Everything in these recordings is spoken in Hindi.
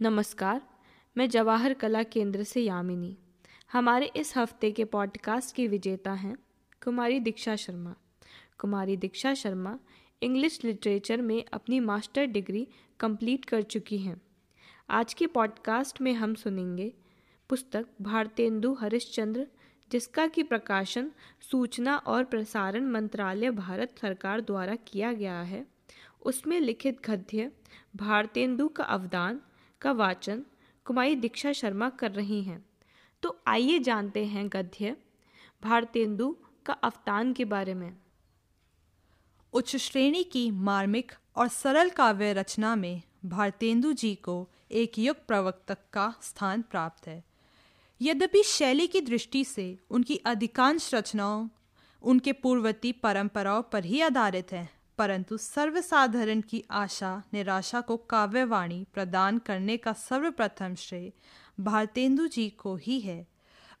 नमस्कार, मैं जवाहर कला केंद्र से यामिनी। हमारे इस हफ़्ते के पॉडकास्ट की विजेता हैं कुमारी दीक्षा शर्मा। कुमारी दीक्षा शर्मा इंग्लिश लिटरेचर में अपनी मास्टर डिग्री कंप्लीट कर चुकी हैं। आज के पॉडकास्ट में हम सुनेंगे पुस्तक भारतेंदु हरिश्चंद्र, जिसका कि प्रकाशन सूचना और प्रसारण मंत्रालय भारत सरकार द्वारा किया गया है। उसमें लिखित गद्य, भारतेंदु का अवदान का वाचन कुमारी दीक्षा शर्मा कर रही हैं। तो आइए जानते हैं गद्य, भारतेंदु का अवतान के बारे में। उच्च श्रेणी की मार्मिक और सरल काव्य रचना में भारतेंदु जी को एक युग प्रवक्तक का स्थान प्राप्त है। यद्यपि शैली की दृष्टि से उनकी अधिकांश रचनाओं उनके पूर्ववर्ती परंपराओं पर ही आधारित हैं परंतु सर्वसाधारण की आशा, निराशा को काव्यवाणी प्रदान करने का सर्वप्रथम श्रेय भारतेंदु जी को ही है।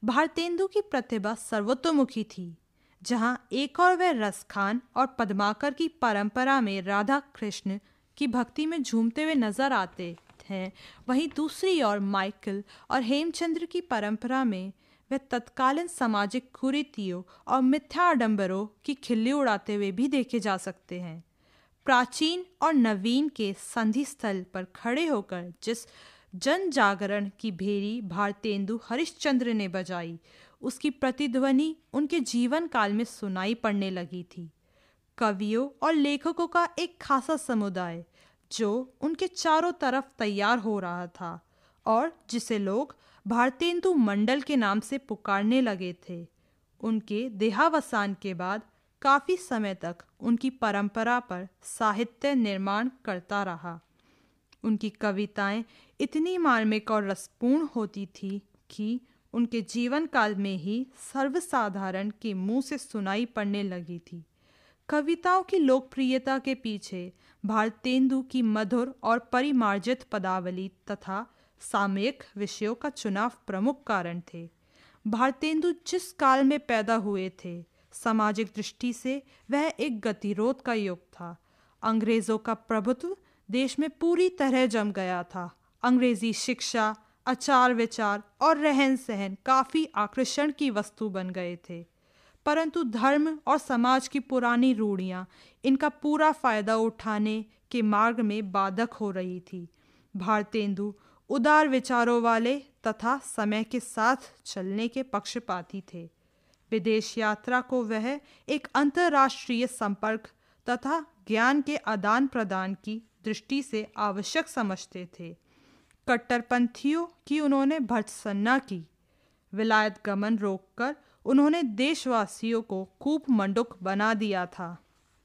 भारतेंदु की प्रतिभा सर्वतोमुखी थी, जहाँ एक और वह रसखान और पद्माकर की परंपरा में राधा कृष्ण की भक्ति में झूमते हुए नज़र आते हैं, वहीं दूसरी ओर माइकल और हेमचंद्र की परंपरा में वे तत्कालीन सामाजिक कुरीतियों और मिथ्या आडम्बरों की खिल्ली उड़ाते हुए भी देखे जा सकते हैं। प्राचीन और नवीन के संधि स्थल पर खड़े होकर जिस जन जागरण की भेरी भारतेंदु हरिश्चंद्र ने बजाई, उसकी प्रतिध्वनि उनके जीवन काल में सुनाई पड़ने लगी थी। कवियों और लेखकों का एक खासा समुदाय, जो उनके चारों तरफ़ तैयार हो रहा था। और जिसे लोग भारतेंदु मंडल के नाम से पुकारने लगे थे। उनके देहावसान के बाद काफ़ी समय तक उनकी परंपरा पर साहित्य निर्माण करता रहा। उनकी कविताएँ इतनी मार्मिक और रसपूर्ण होती थी कि उनके जीवन काल में ही सर्वसाधारण के मुँह से सुनाई पड़ने लगी थी। कविताओं की लोकप्रियता के पीछे भारतेंदु की मधुर और परिमार्जित पदावली तथा सामयिक विषयों का चुनाव प्रमुख कारण थे। भारतेंदु जिस काल में पैदा हुए थे, सामाजिक दृष्टि से वह एक गतिरोध का युग था। अंग्रेज़ों का प्रभुत्व देश में पूरी तरह जम गया था। अंग्रेज़ी शिक्षा, आचार विचार और रहन सहन काफ़ी आकर्षण की वस्तु बन गए थे। परंतु धर्म और समाज की पुरानी रूढ़ियाँ इनका पूरा फ़ायदा उठाने के मार्ग में बाधक हो रही थी। भारतेंदु उदार विचारों वाले तथा समय के साथ चलने के पक्षपाती थे। विदेश यात्रा को वह एक अंतर्राष्ट्रीय संपर्क तथा ज्ञान के आदान प्रदान की दृष्टि से आवश्यक समझते थे। कट्टरपंथियों की उन्होंने भर्त्सना की। विलायत गमन रोककर उन्होंने देशवासियों को कूप मंडुक बना दिया था।